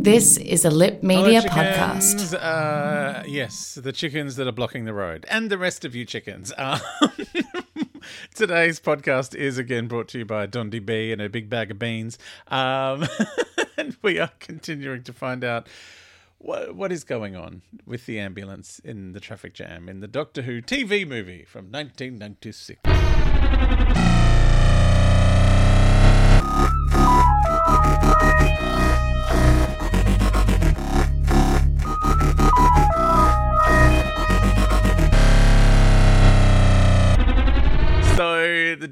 This is a Lip Media Hello, podcast. Uh, yes, the chickens that are blocking the road, and the rest of you chickens. Um, today's podcast is again brought to you by Dondi B and a big bag of beans, um, and we are continuing to find out what what is going on with the ambulance in the traffic jam in the Doctor Who TV movie from 1996.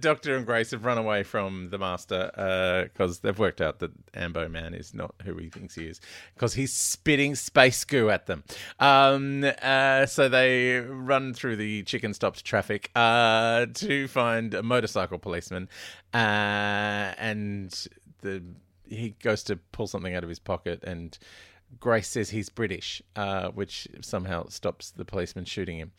Doctor and Grace have run away from the Master because they've worked out that Ambo Man is not who he thinks he is because he's spitting space goo at them. Um, uh, so they run through the chicken stopped traffic uh, to find a motorcycle policeman, uh, and the he goes to pull something out of his pocket and. Grace says he's British, uh, which somehow stops the policeman shooting him.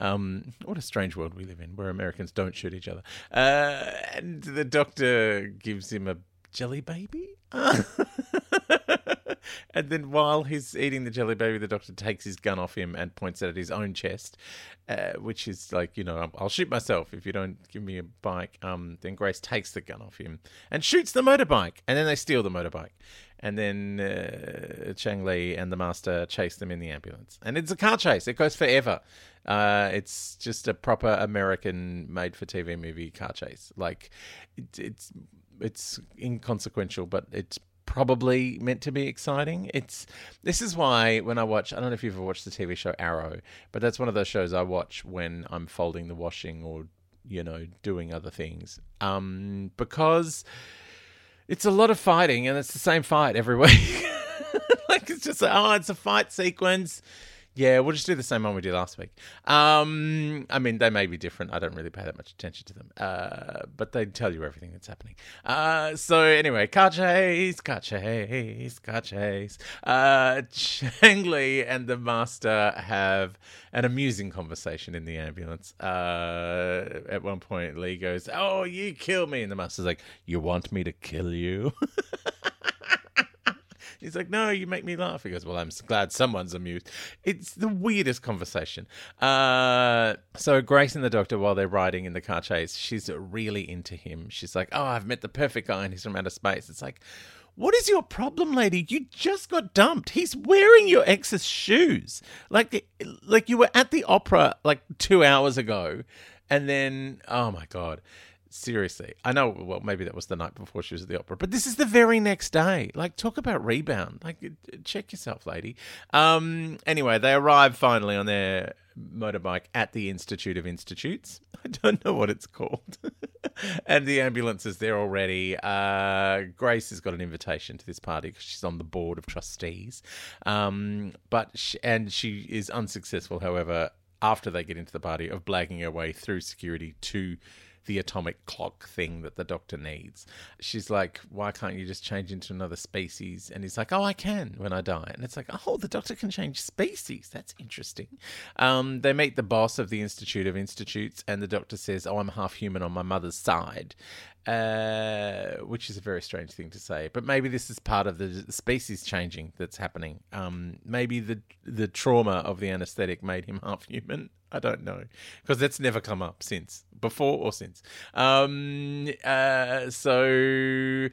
Um, what a strange world we live in, where Americans don't shoot each other. Uh, and the doctor gives him a jelly baby. and then while he's eating the jelly baby, the doctor takes his gun off him and points it at his own chest, uh, which is like, you know, I'll shoot myself if you don't give me a bike. Um, then Grace takes the gun off him and shoots the motorbike, and then they steal the motorbike. And then uh, Chang Lee and the master chase them in the ambulance. And it's a car chase. It goes forever. Uh, it's just a proper American made for TV movie car chase. Like, it, it's it's inconsequential, but it's probably meant to be exciting. It's this is why when I watch, I don't know if you've ever watched the TV show Arrow, but that's one of those shows I watch when I'm folding the washing or you know doing other things. Um, because it's a lot of fighting and it's the same fight every week. like it's just oh, it's a fight sequence. Yeah, we'll just do the same one we did last week. Um, I mean, they may be different. I don't really pay that much attention to them, uh, but they tell you everything that's happening. Uh, so anyway, car chase, car chase, car chase. Uh, Chang Lee and the master have an amusing conversation in the ambulance. Uh, at one point, Lee goes, "Oh, you kill me," and the master's like, "You want me to kill you?" He's like, no, you make me laugh. He goes, well, I'm glad someone's amused. It's the weirdest conversation. Uh, so Grace and the doctor, while they're riding in the car chase, she's really into him. She's like, oh, I've met the perfect guy and he's from outer space. It's like, what is your problem, lady? You just got dumped. He's wearing your ex's shoes. Like, like you were at the opera like two hours ago, and then oh my god, seriously. I know. Well, maybe that was the night before she was at the opera, but this is the very next day. Like, talk about rebound. Like, check yourself, lady. Um. Anyway, they arrive finally on their motorbike at the Institute of Institutes. I don't know what it's called. and the ambulance is there already. Uh, Grace has got an invitation to this party because she's on the board of trustees. Um, but she, and she is unsuccessful, however, after they get into the party, of blagging her way through security to the atomic clock thing that the doctor needs. She's like, Why can't you just change into another species? And he's like, Oh, I can when I die. And it's like, Oh, the doctor can change species. That's interesting. Um, they meet the boss of the Institute of Institutes, and the doctor says, Oh, I'm half human on my mother's side. Uh, which is a very strange thing to say, but maybe this is part of the species changing that's happening. Um, maybe the the trauma of the anesthetic made him half human. I don't know because that's never come up since, before or since. Um, uh, so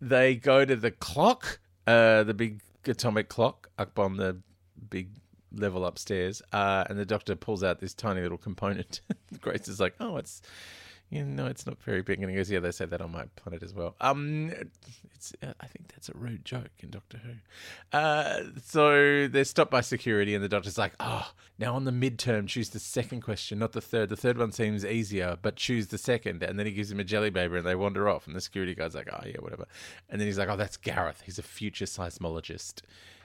they go to the clock, uh, the big atomic clock up on the big level upstairs, uh, and the doctor pulls out this tiny little component. Grace is like, "Oh, it's." Know, it's not very big. And he goes, yeah, they say that on my planet as well. Um, it's uh, I think that's a rude joke in Doctor Who. Uh, so they're stopped by security, and the doctor's like, oh, now on the midterm, choose the second question, not the third. The third one seems easier, but choose the second. And then he gives him a jelly baby, and they wander off. And the security guy's like, oh yeah, whatever. And then he's like, oh, that's Gareth. He's a future seismologist,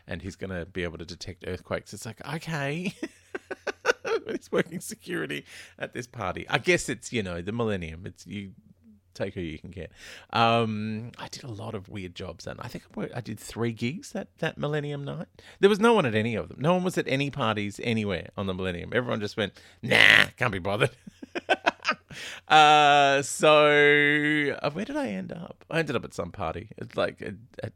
and he's gonna be able to detect earthquakes. It's like, okay. when he's working security at this party. I guess it's you know the millennium. It's you take who you can get. Um, I did a lot of weird jobs, and I think I, worked, I did three gigs that that Millennium night. There was no one at any of them. No one was at any parties anywhere on the Millennium. Everyone just went, nah, can't be bothered. uh, so uh, where did I end up? I ended up at some party. It's like at, at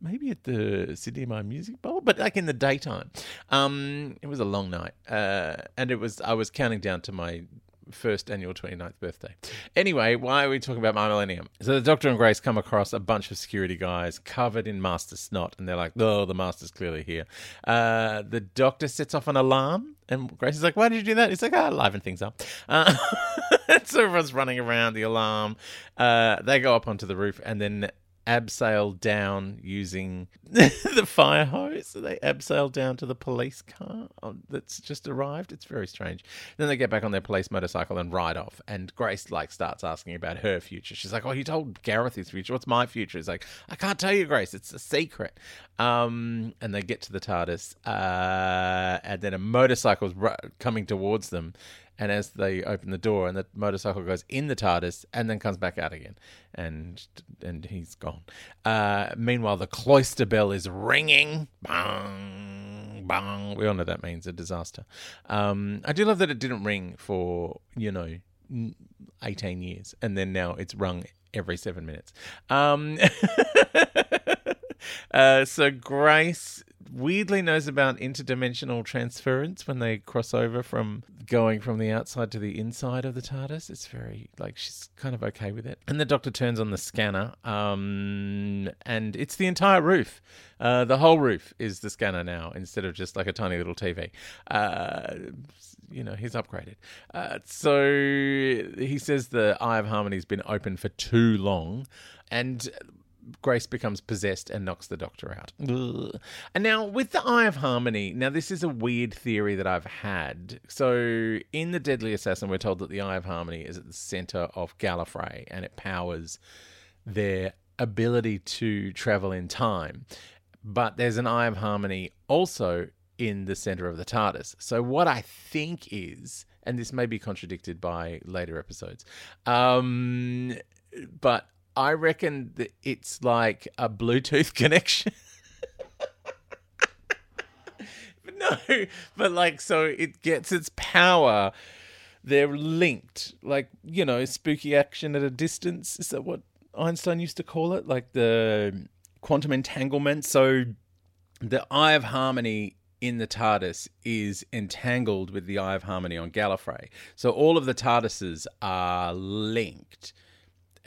maybe at the Sidney Myer Music Bowl, but like in the daytime. Um, it was a long night, uh, and it was I was counting down to my first annual 29th birthday. Anyway, why are we talking about my millennium? So the Doctor and Grace come across a bunch of security guys covered in master snot, and they're like, "Oh, the master's clearly here." Uh, the Doctor sets off an alarm, and Grace is like, "Why did you do that?" He's like, "Ah, liven things up." Uh, so everyone's running around the alarm. Uh, they go up onto the roof, and then abseil down using the fire hose. So they abseil down to the police car um, that's just arrived. It's very strange. Then they get back on their police motorcycle and ride off. And Grace like starts asking about her future. She's like, "Oh, you told Gareth his future. What's my future?" He's like, "I can't tell you, Grace. It's a secret." Um, and they get to the TARDIS, uh, and then a motorcycle's r- coming towards them and as they open the door and the motorcycle goes in the TARDIS and then comes back out again and and he's gone. Uh, meanwhile, the cloister bell is ringing. Bang, bang. We all know that means a disaster. Um, I do love that it didn't ring for, you know, 18 years and then now it's rung every seven minutes. Um, uh, so Grace weirdly knows about interdimensional transference when they cross over from going from the outside to the inside of the TARDIS. It's very like she's kind of okay with it. And the Doctor turns on the scanner, um, and it's the entire roof. Uh, the whole roof is the scanner now instead of just like a tiny little TV. Uh, you know, he's upgraded. Uh, so he says the Eye of Harmony's been open for too long. And Grace becomes possessed and knocks the doctor out. Ugh. And now with the Eye of Harmony, now this is a weird theory that I've had. So in the Deadly Assassin, we're told that the Eye of Harmony is at the center of Gallifrey and it powers their ability to travel in time. But there's an Eye of Harmony also in the center of the TARDIS. So what I think is, and this may be contradicted by later episodes, um, but I reckon that it's like a Bluetooth connection. no, but like, so it gets its power. They're linked, like, you know, spooky action at a distance. Is that what Einstein used to call it? Like the quantum entanglement. So the Eye of Harmony in the TARDIS is entangled with the Eye of Harmony on Gallifrey. So all of the TARDISes are linked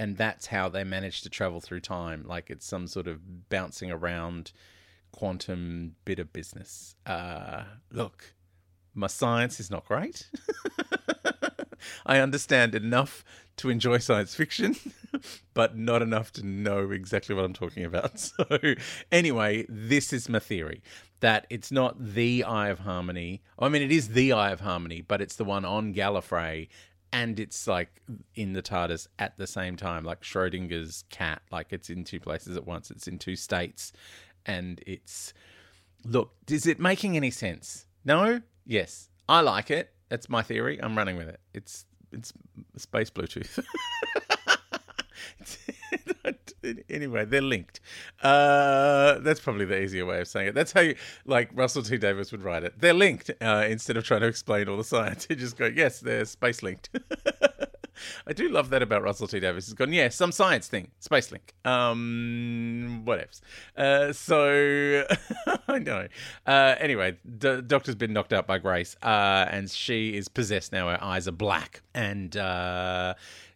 and that's how they manage to travel through time. Like it's some sort of bouncing around quantum bit of business. Uh, look, my science is not great. I understand enough to enjoy science fiction, but not enough to know exactly what I'm talking about. So, anyway, this is my theory that it's not the Eye of Harmony. I mean, it is the Eye of Harmony, but it's the one on Gallifrey, and it's like in the TARDIS at the same time, like Schrodinger's cat. Like it's in two places at once. It's in two states, and it's look. Is it making any sense? No. Yes, I like it. That's my theory. I'm running with it. It's it's space Bluetooth. anyway, they're linked. Uh, that's probably the easier way of saying it. That's how you, like Russell T Davies would write it. They're linked uh, instead of trying to explain all the science. You just go, yes, they're space linked. I do love that about Russell T Davies. He's gone, yeah, some science thing, space link. Um, whatevs. Uh, so I know. Uh, anyway, the doctor's been knocked out by Grace, uh, and she is possessed now. Her eyes are black, and uh,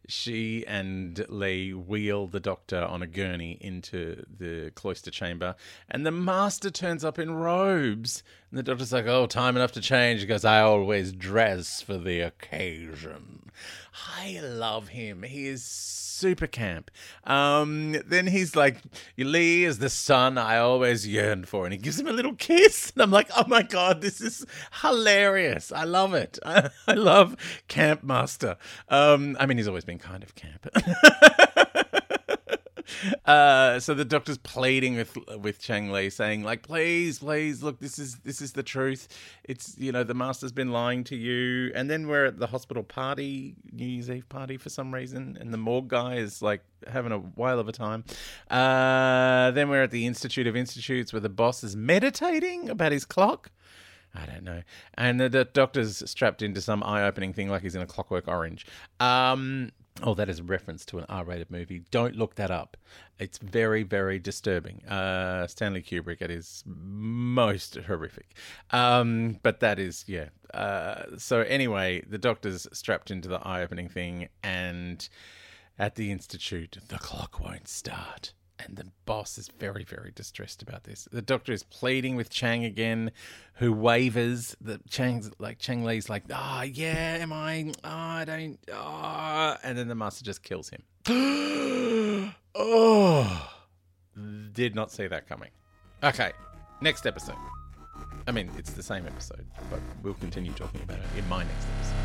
she and Lee wheel the doctor on a gurney into the cloister chamber, and the master turns up in robes. And the doctor's like, Oh, time enough to change. because I always dress for the occasion. I love him. He is super camp. Um, then he's like, Lee is the son I always yearned for. And he gives him a little kiss. And I'm like, oh my God, this is hilarious. I love it. I, I love Camp Master. Um, I mean, he's always been kind of camp. Uh, so the doctor's pleading with with Chang Lee, saying like, "Please, please, look, this is this is the truth. It's you know the master's been lying to you." And then we're at the hospital party, New Year's Eve party for some reason, and the morgue guy is like having a while of a time. Uh, then we're at the Institute of Institutes, where the boss is meditating about his clock. I don't know. And the, the doctor's strapped into some eye-opening thing like he's in a Clockwork Orange. Um, Oh, that is a reference to an R-rated movie. Don't look that up. It's very, very disturbing. Uh, Stanley Kubrick at his most horrific. Um, but that is, yeah. Uh, so anyway, the doctor's strapped into the eye-opening thing, and at the institute, the clock won't start. And the boss is very, very distressed about this. The doctor is pleading with Chang again, who wavers. The Chang's like Chang Lee's like, ah, oh, yeah, am I? Oh, I don't. Oh. And then the master just kills him. oh, did not see that coming. Okay, next episode. I mean, it's the same episode, but we'll continue talking about it in my next episode.